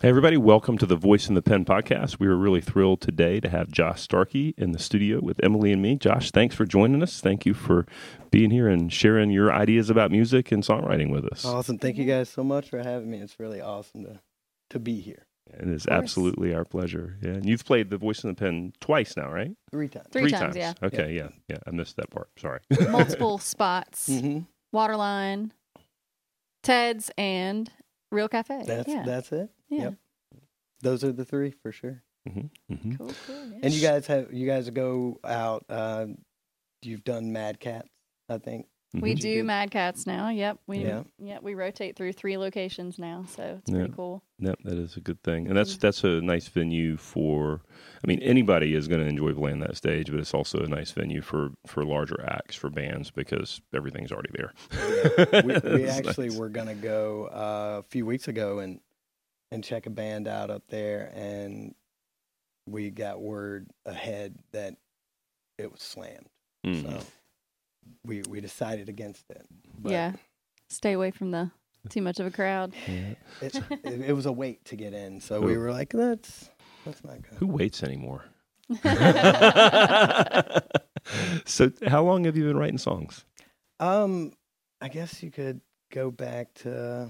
Hey, everybody, welcome to the Voice and the Pen podcast. We are really thrilled today to have Josh Starkey in the studio with Emily and me. Josh, thanks for joining us. Thank you for being here and sharing your ideas about music and songwriting with us. Awesome. Thank you guys so much for having me. It's really awesome to, to be here. It is absolutely our pleasure. Yeah. And you've played the Voice and the Pen twice now, right? Three times. Three times, yeah. Okay, yeah. yeah. I missed that part. Sorry. Multiple spots. hmm Waterline, Ted's, and Real Cafe. That's yeah. that's it. Yeah. Yep. Those are the three for sure. hmm hmm Cool, cool. Yeah. And you guys have you guys go out. Uh, you've done Mad Cats, I think. we Did you do do- Mad Cats now. Yep. We Yeah. yeah. we rotate through three locations now, so it's Yeah. pretty cool. Yep, that is a good thing, and that's Mhm. that's a nice venue for. I mean, anybody is going to enjoy playing that stage, but it's also a nice venue for for larger acts for bands because everything's already there. we, we actually nice. were gonna go uh, a few weeks ago and and check a band out up there, and we got word ahead that it was slammed. Mhm. So we we decided against it. But yeah. Stay away from the too much of a crowd. Yeah. it, it, it was a wait to get in, so we were like, "That's that's let's not go. Who waits anymore? so, how long have you been writing songs? Um, I guess you could go back to.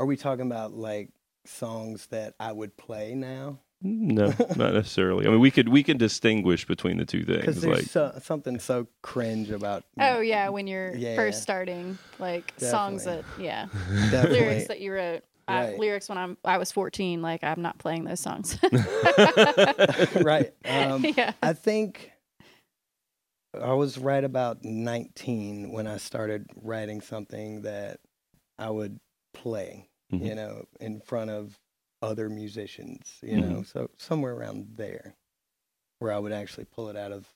Are we talking about like songs that I would play now? No, not necessarily. I mean, we could we can distinguish between the two Because things. there's Like, so, something so cringe about. oh yeah, when you're Yeah. first starting, like songs that yeah, Definitely. lyrics that you wrote. I, lyrics when I'm I was 14, like I'm not playing those songs. right. Um, yeah. I think I was right about 19 when I started writing something that I would play, Mhm. you know, in front of other musicians, you Mhm. know, so somewhere around there where I would actually pull it out of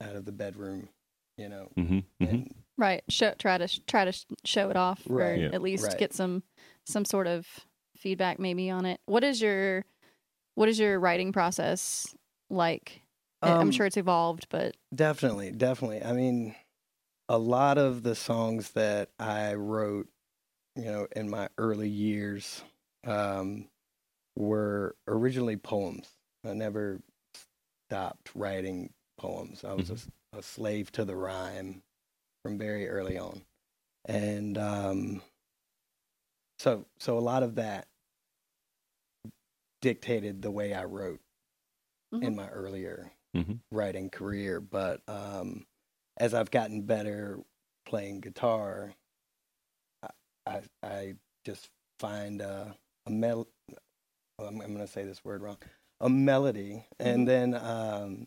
out of the bedroom, you know, Mhm, mhm. and Right. Show try to sh- try to sh- show it off, Right. or Yeah. at least Right. get some some sort of feedback maybe on it. What is your what is your writing process like? I- I'm Um, sure it's evolved, but Definitely, definitely. I mean, a lot of the songs that I wrote, you know, in my early years, um, were originally poems. I never stopped writing poems. I was a slave to the rhyme from very early on, and um, so so a lot of that dictated the way I wrote in Mhm. my earlier Mhm. writing career, but um, as I've gotten better playing guitar, I I, just find a, a mel. I'm, I'm going to say this word wrong. A melody, and Mhm. then um,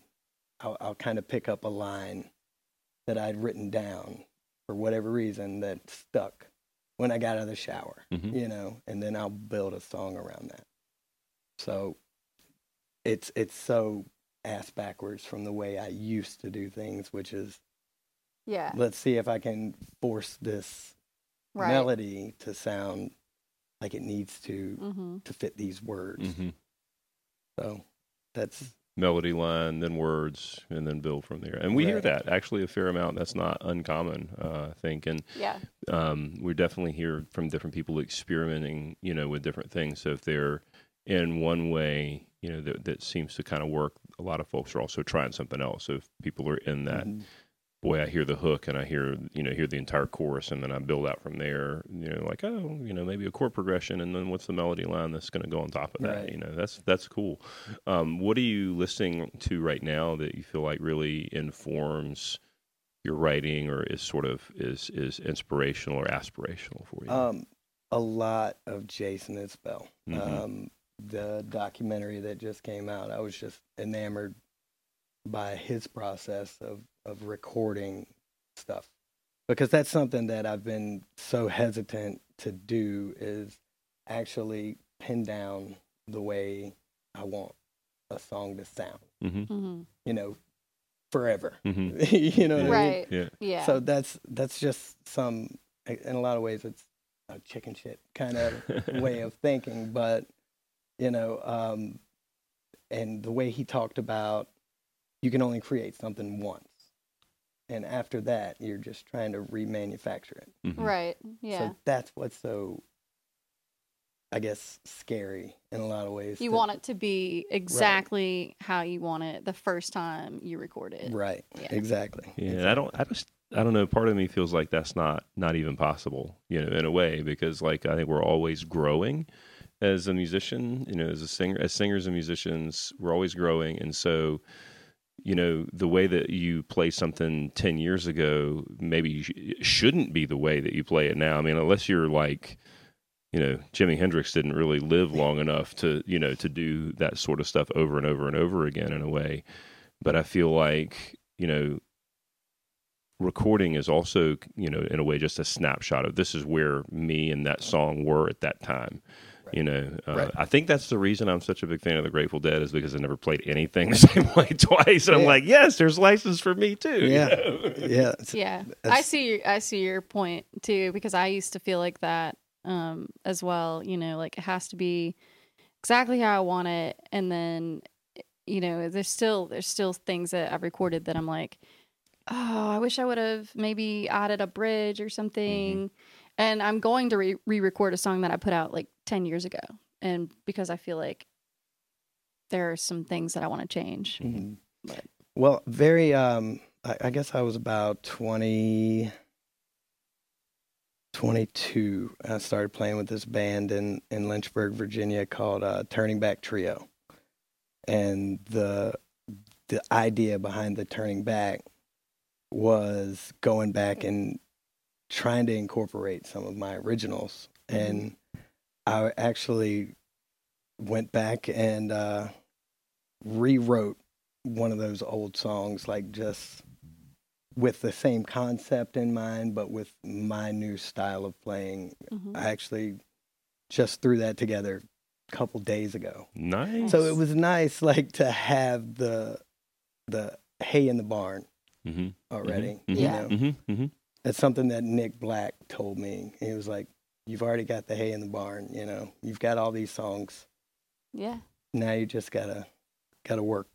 I'll, I'll kind of pick up a line that I'd written down for whatever reason that stuck when I got out of the shower, Mhm. you know, and then I'll build a song around that. So it's it's so ass backwards from the way I used to do things, which is yeah, let's see if I can force this right. melody to sound like it needs to hmm to fit these words. Mhm. So that's Melody line, then words, and then build from there. And we hear that actually a fair amount. That's not uncommon, uh, I think. And Yeah. um, we definitely hear from different people experimenting, you know, with different things. So if they're in one way, you know, that, that seems to kind of work, a lot of folks are also trying something else. So if people are in that, mhm. Boy, I hear the hook and I hear, you know, hear the entire chorus and then I build out from there, you know, like, oh, you know, maybe a chord progression and then what's the melody line that's going to go on top of that, Right. you know, that's, that's cool. Um, what are you listening to right now that you feel like really informs your writing or is sort of is is inspirational or aspirational for you? um, a lot of Jason Isbell. Mhm. Um, the documentary that just came out, I was just enamored by his process of of recording stuff because that's something that I've been so hesitant to do is actually pin down the way I want a song to sound, mm-hmm. hmm you know, forever. Mm-hmm. you know what I mean? Right. Yeah. Yeah. So that's that's just some in a lot of ways it's a chicken shit kind of way of thinking, but you know, um, and the way he talked about you can only create something once, and after that you're just trying to remanufacture it. Mhm. right. Yeah. So that's what's so I guess, scary in a lot of ways. You to- want it to be exactly how you want it the first time you record it. right? Yeah. Exactly. Yeah, and I don't. I just. I don't know. Part of me feels like that's not not even possible. You know, in a way, because like I think we're always growing as a musician. You know, as a singer, as singers and musicians, we're always growing, and so. You know the way that you play something ten years ago, maybe sh- shouldn't be the way that you play it now. I mean, unless you're like, you know, Jimi Hendrix didn't really live long enough to, you know, to do that sort of stuff over and over and over again in a way. But I feel like, you know, recording is also, you know, in a way just a snapshot of this is where me and that song were at that time. You know, uh, Right. I think that's the reason I'm such a big fan of the Grateful Dead is because I never played anything the same way twice. And I'm like, yes, there's license for me too. you Yeah. know? Yeah. it's- Yeah, I see. Your, I see your point too because I used to feel like that um, as well. You know, like it has to be exactly how I want it, and then you know, there's still there's still things that I've recorded that I'm like, oh, I wish I would have maybe added a bridge or something. And I'm going to re- re-record a song that I put out like ten years ago, and because I feel like there are some things that I want to change. Mhm. But- Well, very. Um, I, I guess I was about 20, 22. I started playing with this band in in Lynchburg, Virginia, called uh, Turning Back Trio, and the the idea behind the Turning Back was going back and trying to incorporate some of my originals, and I actually went back and uh, rewrote one of those old songs, like just with the same concept in mind, but with my new style of playing. Mhm. I actually just threw that together a couple days ago. Nice. So it was nice, like to have the the hay in the barn hmm already. Mhm. You Yeah. know, it's something that Nick Black told me. He was like, "You've already got the hay in the barn. You know, you've got all these songs. Yeah, Now you just gotta gotta work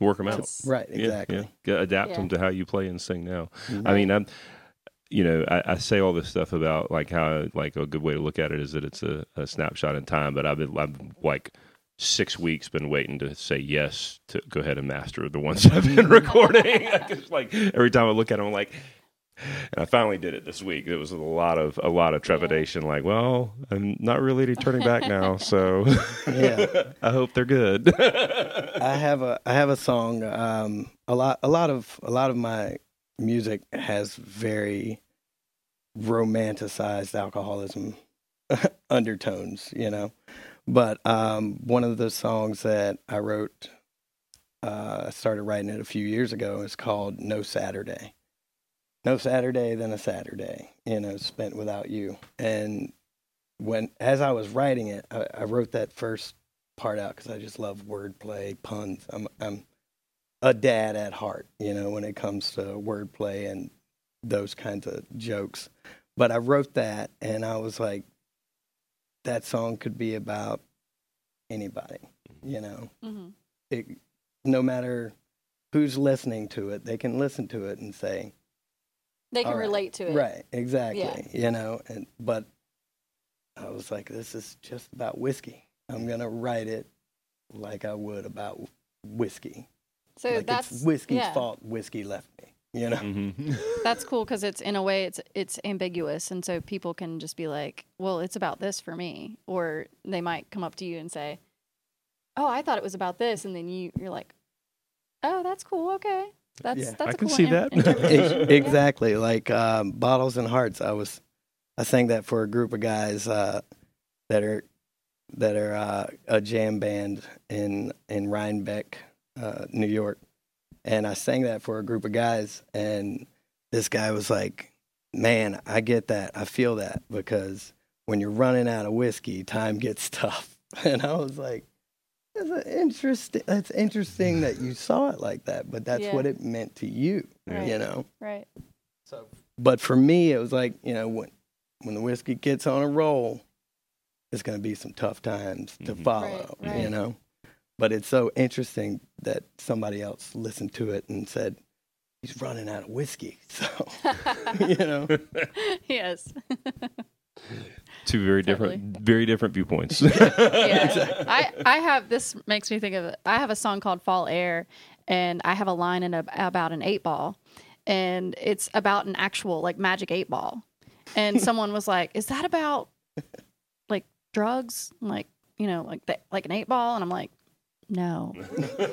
Work them out. That's- right. Exactly. Yeah, Get- Adapt Yeah. them to how you play and sing now. Mhm. I mean, I'm, you know, I, I say all this stuff about like how like a good way to look at it is that it's a, a snapshot in time. But I've been I've like six weeks been waiting to say yes to go ahead and master the ones I've been recording. I just like every time I look at them, I'm like. And I finally did it this week. It was a lot of a lot of trepidation. Like, well, I'm not really turning back now, so Yeah. I hope they're good. I have a I have a song. Um, a lot a lot of a lot of my music has very romanticized alcoholism undertones, you know. But um, one of the songs that I wrote, uh, I started writing it a few years ago. is called "No Saturday." No Saturday than a Saturday, you know, spent without you. And when as I was writing it, I, I wrote that first part out because I just love wordplay, puns. I'm I'm a dad at heart, you know, when it comes to wordplay and those kinds of jokes. But I wrote that, and I was like, that song could be about anybody, you know. Mhm. It, no matter who's listening to it, they can listen to it and say, they can All right. relate to it. Right, exactly. Yeah. You know, and but I was like, this is just about whiskey. I'm gonna write it like I would about whiskey. So like that's it's whiskey's yeah. fault. Whiskey left me. You know. Mhm. That's cool because it's in a way it's it's ambiguous, and so people can just be like, "Well, it's about this for me," or they might come up to you and say, "Oh, I thought it was about this," and then you you're like, "Oh, that's cool. Okay, that's Yeah. that's I a can cool see in- that. interpretation." Exactly. Like um, bottles and hearts. I was, I sang that for a group of guys uh, that are that are uh, a jam band in in Rhinebeck, uh, New York, and I sang that for a group of guys, and this guy was like, "Man, I get that. I feel that because when you're running out of whiskey, time gets tough." And I was like. That's an interesting. That's interesting that you saw it like that, but that's Yeah. what it meant to you. Right. You know. Right. So, but for me, it was like you know when when the whiskey gets on a roll, it's going to be some tough times to Mhm. follow. Right, right. You know, but it's so interesting that somebody else listened to it and said he's running out of whiskey. So you know, yes. Two very Totally. different, very different viewpoints. yeah. I, I have this makes me think of I have a song called Fall Air and I have a line in a, about an eight ball and it's about an actual like magic eight ball. And someone was like, Is that about like drugs? Like, you know, like the, like an eight ball? And I'm like, No,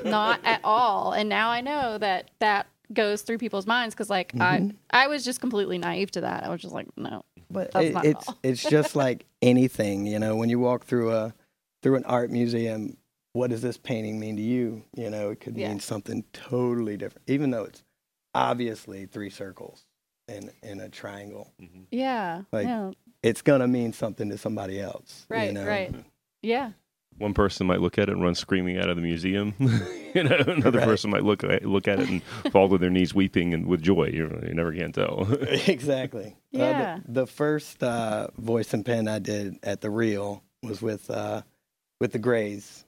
not at all. And now I know that that goes through people's minds because like I mm-hmm. I was just completely naive to that. I was just like, no. But That's it, it's it's just like anything, you know. When you walk through a through an art museum, what does this painting mean to you? You know, it could Yeah. mean something totally different, even though it's obviously three circles in in a triangle. Mm-hmm. Yeah. Like, no. It's gonna mean something to somebody else. you Right, know? right. Yeah. One person might look at it and run screaming out of the museum. you know, another Right. person might look at, look at it and fall to their knees weeping and with joy. You, you never can tell. exactly. Uh, the- Yeah. the, first uh, voice and pen I did at the Real was with uh, with the Grays,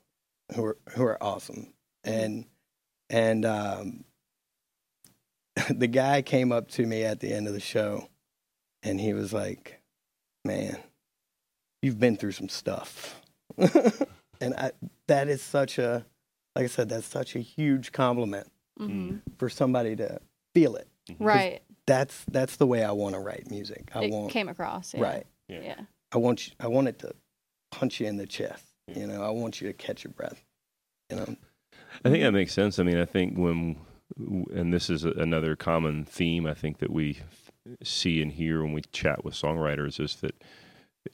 who are who are awesome, and and um, the guy came up to me at the end of the show, and he was like, "Man, you've been through some stuff," and I that is such a like I said, that's such a huge compliment hmm for somebody to feel it Right. that's that's the way I want to write music. I it want came across. Yeah. right. Yeah. Yeah. I want you, I want it to punch you in the chest. You know, I want you to catch your breath. You know, I think that makes sense. I mean, I think when, and this is another common theme I think that we see and hear when we chat with songwriters is that,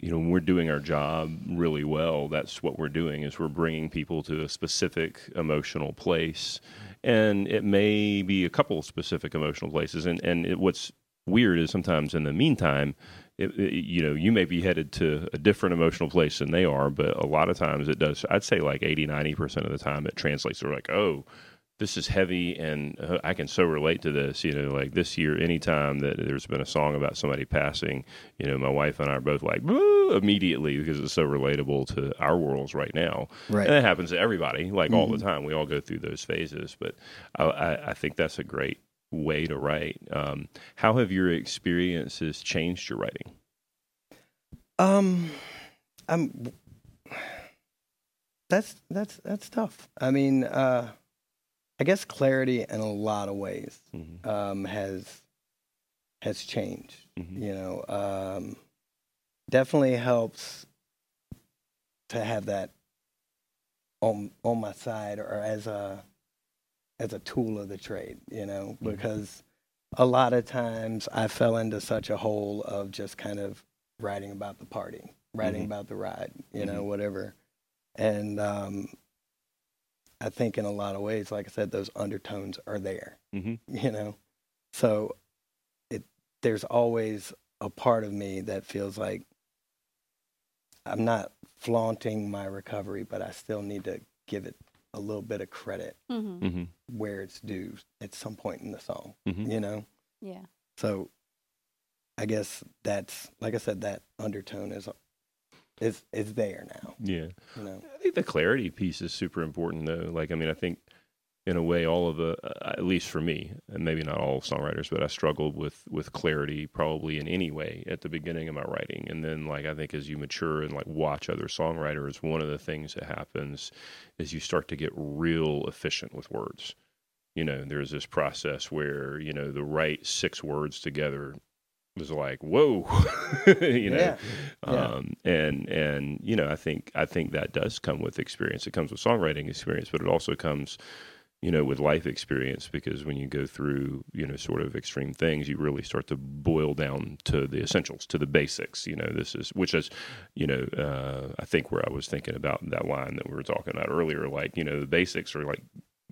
you know, when we're doing our job really well, that's what we're doing is we're bringing people to a specific emotional place. And it may be a couple specific emotional places. And, and it, what's weird is sometimes in the meantime, it, it- you know, you may be headed to a different emotional place than they are, but a lot of times it does. I'd say like 80, 90% of the time it translates to like, oh, this is heavy and uh, I can so relate to this. You know, like this year, anytime that there's been a song about somebody passing, you know, my wife and I are both like, "Woo," immediately because it's so relatable to our worlds right now. Right. And it happens to everybody, like all the time. We all go through those phases, but I, I, I think that's a great way to write. Um, how have your experiences changed your writing? um, I'm. That's that's that's tough. I mean, uh, I guess clarity in a lot of ways Mhm. um, has has changed. Mhm. You know, um, definitely helps to have that on on my side or as a as a tool of the trade. You know, because a lot of times I fell into such a hole of just kind of writing about the party, writing Mhm. about the ride, you know, whatever. And um, I think in a lot of ways, like I said, those undertones are there Mhm. you know so it there's always a part of me that feels like i'm not flaunting my recovery but i still need to give it a little bit of credit hmm Mhm. where it's due at some point in the song Mhm. you know Yeah. so i guess that's like i said that undertone is is is there now Yeah. you know I think the clarity piece is super important, though. Like, I mean, I think in a way, all of the, uh, at least for me, and maybe not all songwriters, but I struggled with with clarity probably in any way at the beginning of my writing, and then like I think as you mature and like watch other songwriters, one of the things that happens is you start to get real efficient with words. You know, there's this process where you know the right six words together was like whoa, you know, Yeah. Yeah. um, and and you know I think I think that does come with experience. It comes with songwriting experience, but it also comes you know with life experience because when you go through you know sort of extreme things, you really start to boil down to the essentials, to the basics. You know this is which is you know uh, I think where I was thinking about that line that we were talking about earlier. Like you know the basics are like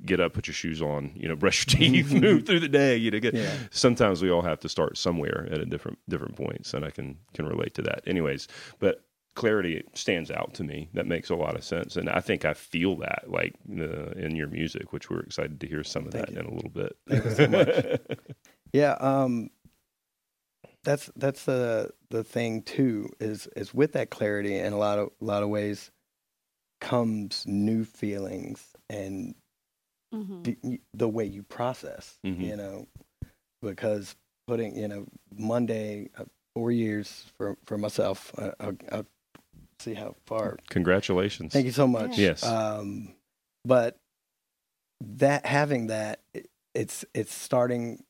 get up, put your shoes on, you know, brush your teeth, move through the day. You know, get, Yeah. sometimes we all have to start somewhere at a different different points, and I can can relate to that. Anyways, but clarity stands out to me. That makes a lot of sense, and I think I feel that like uh, in your music, which we're excited to hear some of Thank that you. in a little bit. Thank you so much. Yeah, um that's that's the the thing too is is with that clarity in a lot of a lot of ways comes new feelings and hmm the, the way you process, Mhm. you know, because putting, you know, Monday uh, four years for for myself. I, I'll, I'll see how far. Congratulations. Thank you so much. Yes. Um, but that having that, it, it's it's starting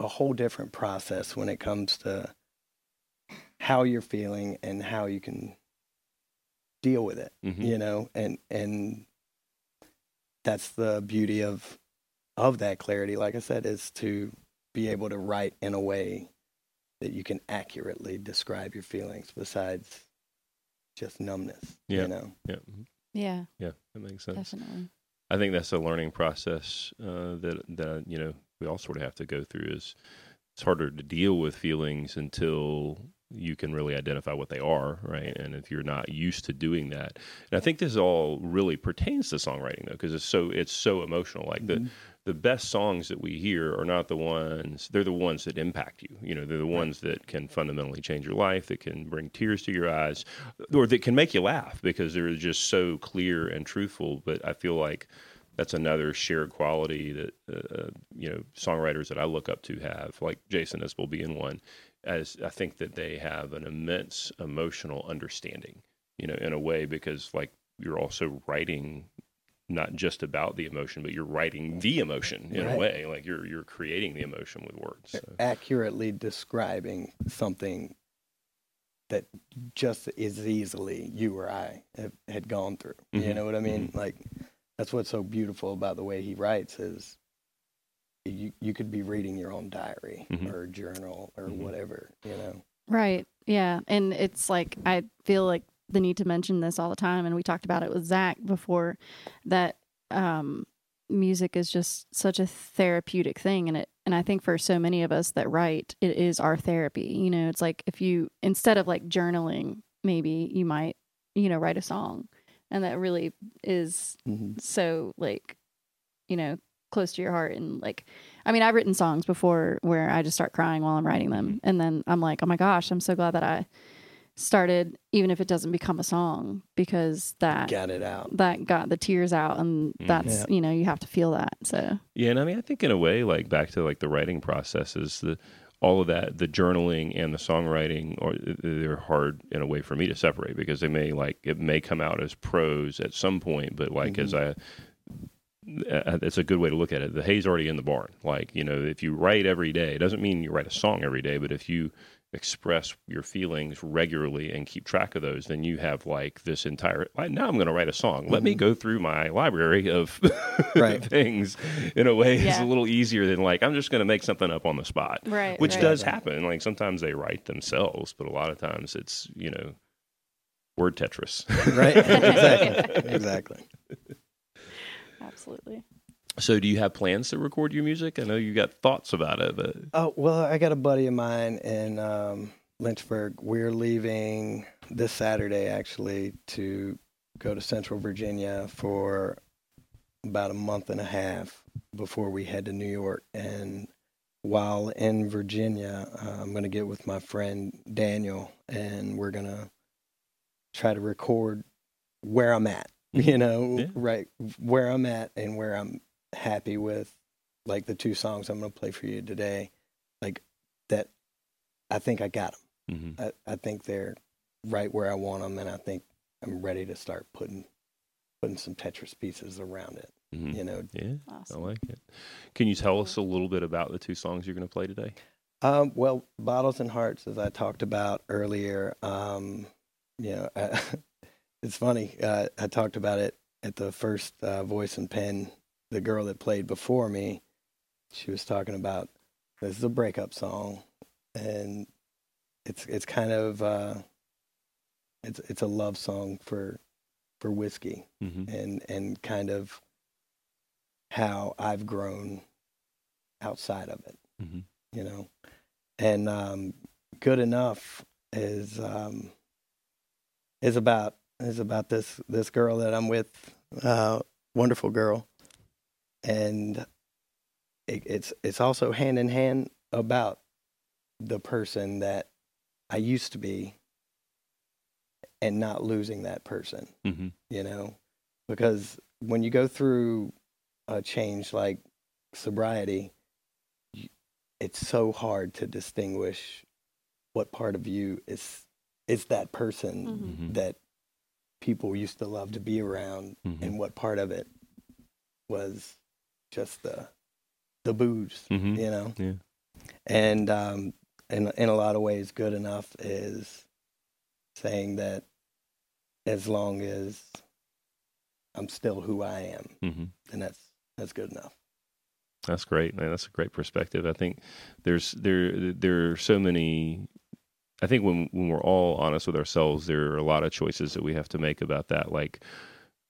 a whole different process when it comes to how you're feeling and how you can deal with it Mhm. you know and and that's the beauty of of that clarity like i said is to be able to write in a way that you can accurately describe your feelings besides just numbness Yeah. you know Yeah. mhm. Yeah, Yeah. That makes sense. definitely. I think that's a learning process uh, that that you know we all sort of have to go through. Is it's harder to deal with feelings until you can really identify what they are, right? And if you're not used to doing that, and I think this all really pertains to songwriting though, because it's so it's so emotional. Like the Mhm. the best songs that we hear are not the ones they're the ones that impact you you know they're the ones that can fundamentally change your life that can bring tears to your eyes or that can make you laugh because they're just so clear and truthful but i feel like that's another shared quality that uh, you know songwriters that i look up to have like jason isbell being one as i think that they have an immense emotional understanding you know in a way because like you're also writing not just about the emotion, but you're writing the emotion in a way. Like you're you're creating the emotion with words. So. accurately describing something that just as easily you or I have, had gone through. You Mhm. know what I mean? Like that's what's so beautiful about the way he writes is you you could be reading your own diary Mhm. or journal or Mhm. whatever, you know. Right. Yeah. And it's like, I feel like the need to mention this all the time. And we talked about it with Zach before that um, music is just such a therapeutic thing. And it, and I think for so many of us that write, it is our therapy. You know, it's like if you, instead of like journaling, maybe you might, you know, write a song. And that really is so like you know close to your heart and like i mean i've written songs before where i just start crying while i'm writing them and then i'm like oh my gosh i'm so glad that i started even if it doesn't become a song because that Got it out. that got the tears out and Mhm. that's Yeah. you know you have to feel that so Yeah, and I mean, I think in a way, like back to like the writing process is the all of that, the journaling and the songwriting, or they're hard in a way for me to separate because they may like it may come out as prose at some point, but like as I. uh, It's a good way to look at it. The hay's already in the barn. Like you know, if you write every day, it doesn't mean you write a song every day. But if you express your feelings regularly and keep track of those, then you have like this entire. Like, now I'm going to write a song. Let me go through my library of Right. things in a way it's Yeah. a little easier than like I'm just going to make something up on the spot, right which right. does happen. Like sometimes they write themselves, but a lot of times it's you know word Tetris. Right? exactly. exactly. absolutely so, do you have plans to record your music? I know you got thoughts about it, but Oh well, I got a buddy of mine in um, Lynchburg. We're leaving this Saturday actually to go to Central Virginia for about a month and a half before we head to New York. And while in Virginia, uh, I'm going to get with my friend Daniel, and we're going to try to record where I'm at. You know, Yeah. right where I'm at and where I'm happy with like the two songs I'm going to play for you today, like that, I think I got them. Mhm. I, I think they're right where I want them, and I think I'm ready to start putting putting some Tetris pieces around it. Mhm. You know, yeah, I like it. Can you tell us a little bit about the two songs you're going to play today? um, well, bottles and hearts, as I talked about earlier. Um, you know, I, it's funny. Uh, I talked about it at the first uh, voice and pen. The girl that played before me, she was talking about this is a breakup song, and it's it's kind of uh, it's it's a love song for for whiskey Mm-hmm. and and kind of how I've grown outside of it Mm-hmm. you know and um good enough is um is about is about this this girl that i'm with uh wonderful girl and it, it's it's also hand in hand about the person that i used to be and not losing that person Mm-hmm. you know because when you go through a change like sobriety it's so hard to distinguish what part of you is is that person Mhm. Mhm. that people used to love to be around, Mhm. and what part of it was just the the booze, Mhm. you know. Yeah. And um, in in a lot of ways, good enough is saying that as long as I'm still who I am, hmm then that's that's good enough. That's great, man. That's a great perspective. I think there's there there are so many. I think when when we're all honest with ourselves, there are a lot of choices that we have to make about that. Like,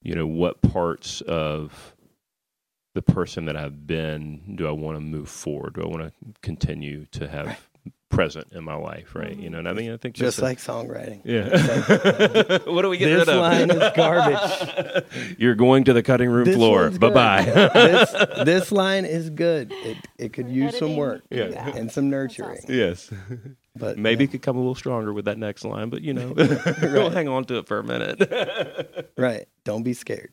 you know, what parts of the person that I've been do I want to move forward? Do I want to continue to have Right. present in my life? Right. You know what I mm-hmm. mean? I think Just that's a- like songwriting. yeah. what do we get This rid of? line is garbage. You're going to the cutting room This floor. Bye bye. this this line is good. It it could use some work Yeah. yeah. and some nurturing. awesome. yes. But Maybe yeah, it could come a little stronger with that next line, but you know, we'll hang on to it for a minute. right. Don't be scared.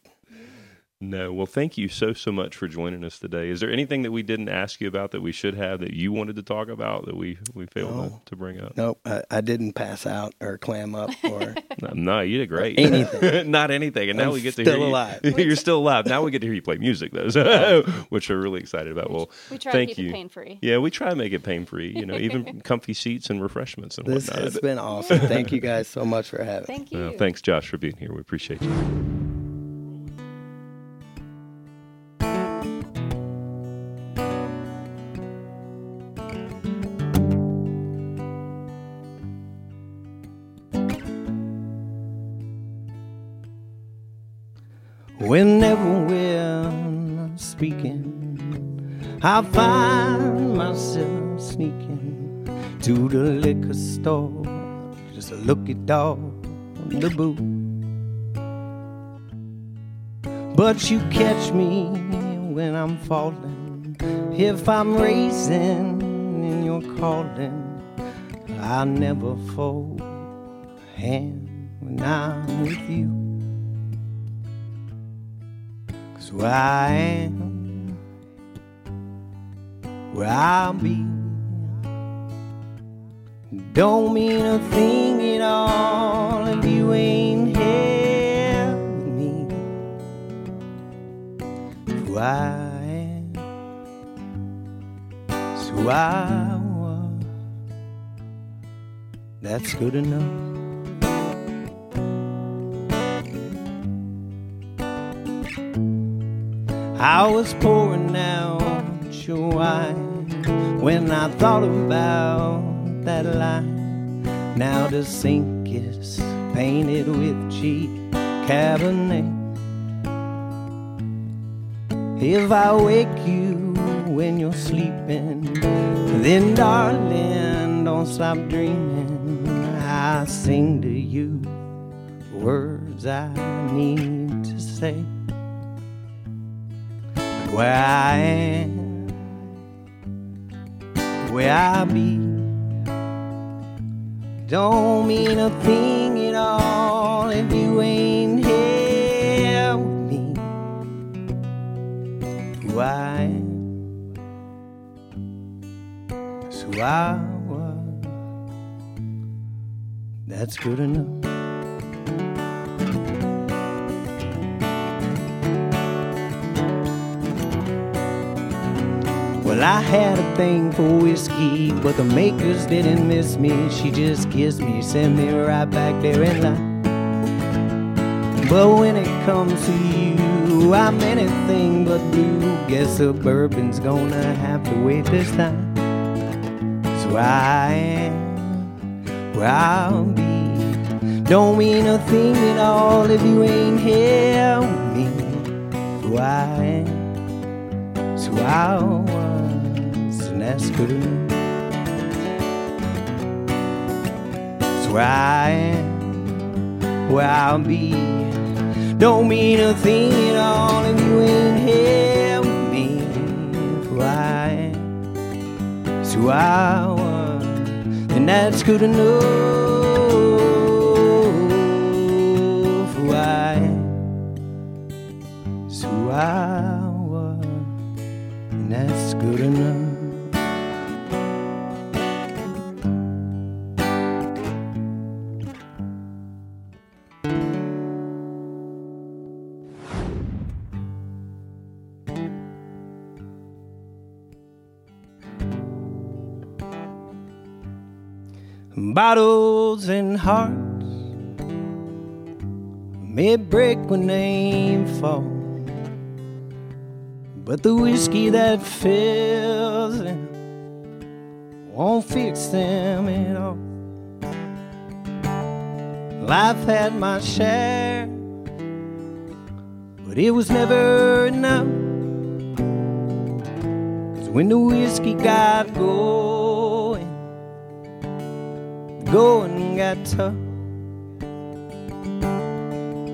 No, well, thank you so so much for joining us today. Is there anything that we didn't ask you about that we should have that you wanted to talk about that we we failed No. to, to bring up? Nope. I, I didn't pass out or clam up or No, no, you did great. Anything. Not anything. And now I'm we get to still hear you- alive. You're still alive. Now we get to hear you play music, though, so- which we're really excited about. Well, we try thank to keep you. it pain free. yeah, we try to make it pain free. You know, even comfy seats and refreshments and this whatnot. has been awesome. Thank you guys so much for having me. Thank you. Well, thanks, Josh, for being here. We appreciate you. I find myself sneaking to the liquor store just to look at all the booze. But you catch me when I'm falling. If I'm racing and you're calling, I never fold a hand when I'm with you. Cause where I am, where I'll be, don't mean a thing at all if you ain't here with me. Who I am, who I was. That's good enough. I was pouring out your wine when I thought about that line. Now the sink is painted with cheap Cabernet. If I wake you when you're sleeping, then darling, don't stop dreaming. I sing to you words I need to say where I am, where I be. Don't mean a thing at all if you ain't here with me. Who I am, is who I was. That's good enough. Well, I had a thing for whiskey, but the makers didn't miss me. She just kissed me, sent me right back there in line. But when it comes to you, I'm anything but blue. Guess the bourbon's gonna have to wait this time. So I am where I'll be. Don't mean a thing at all if you ain't here with me. So I am, so I good enough. So I am where I'll be. Don't mean a thing at all if you ain't here with me. For I am, so I was, and that's good enough. I was, and that's good enough. Bottles and hearts may break when they fall, but the whiskey that fills them won't fix them at all. Life had my share, but it was never enough. Cause when the whiskey got the going got tough.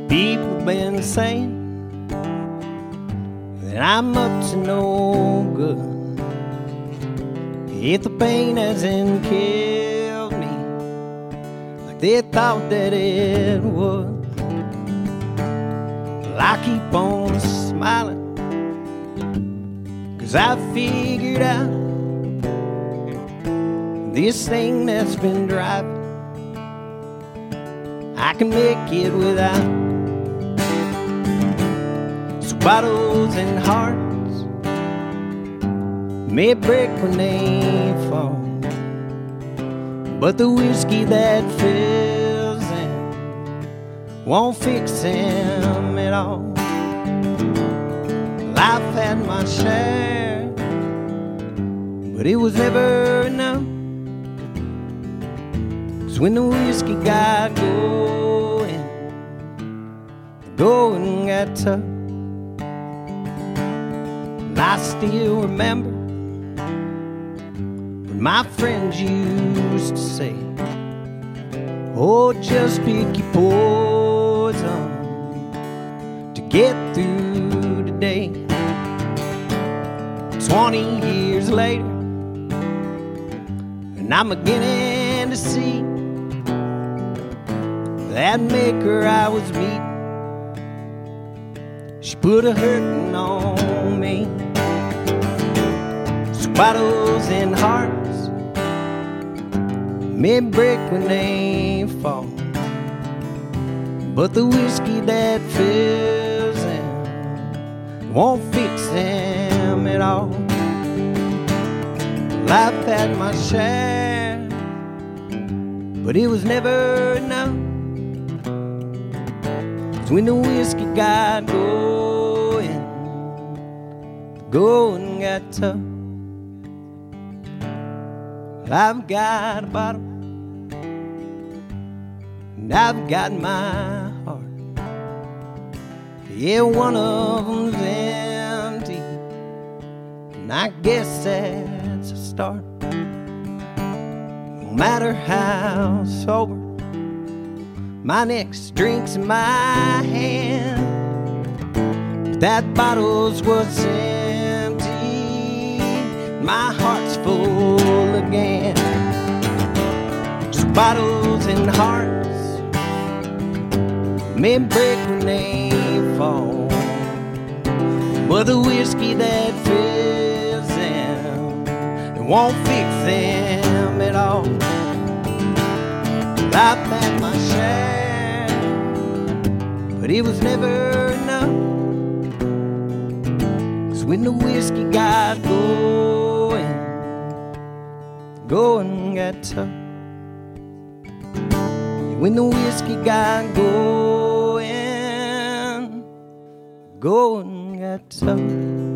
People been saying that I'm up to no good. If the pain hasn't killed me like they thought that it would, I keep on smiling. Cause I figured out this thing that's been driving, I can make it without. So bottles and hearts may break when they fall, but the whiskey that fills them won't fix them at all. Life had my share, but it was never Cause when the whiskey got going, going got tough. And I still remember when my friends used to say, Oh, just pick your poison to get through today. Twenty years later, and I'm beginning to see that maker I was meeting. She put a hurting on me. So bottles and hearts may break when they fall, but the whiskey that fills them won't fix them at all. Life had my share, but it was never enough. When the whiskey got going, going got tough. I've got a bottle, and I've got my heart. Yeah, one of them's empty, and I guess that's a start. No matter how sober, my next drink's in my hand. But that bottle's what's empty, my heart's full again. Just bottles and hearts may break when they fall, but the whiskey that fills them it won't fix them at all. I've had my share, but it was never enough. Cause when the whiskey got going, going got tough. When the whiskey got going, going got tough.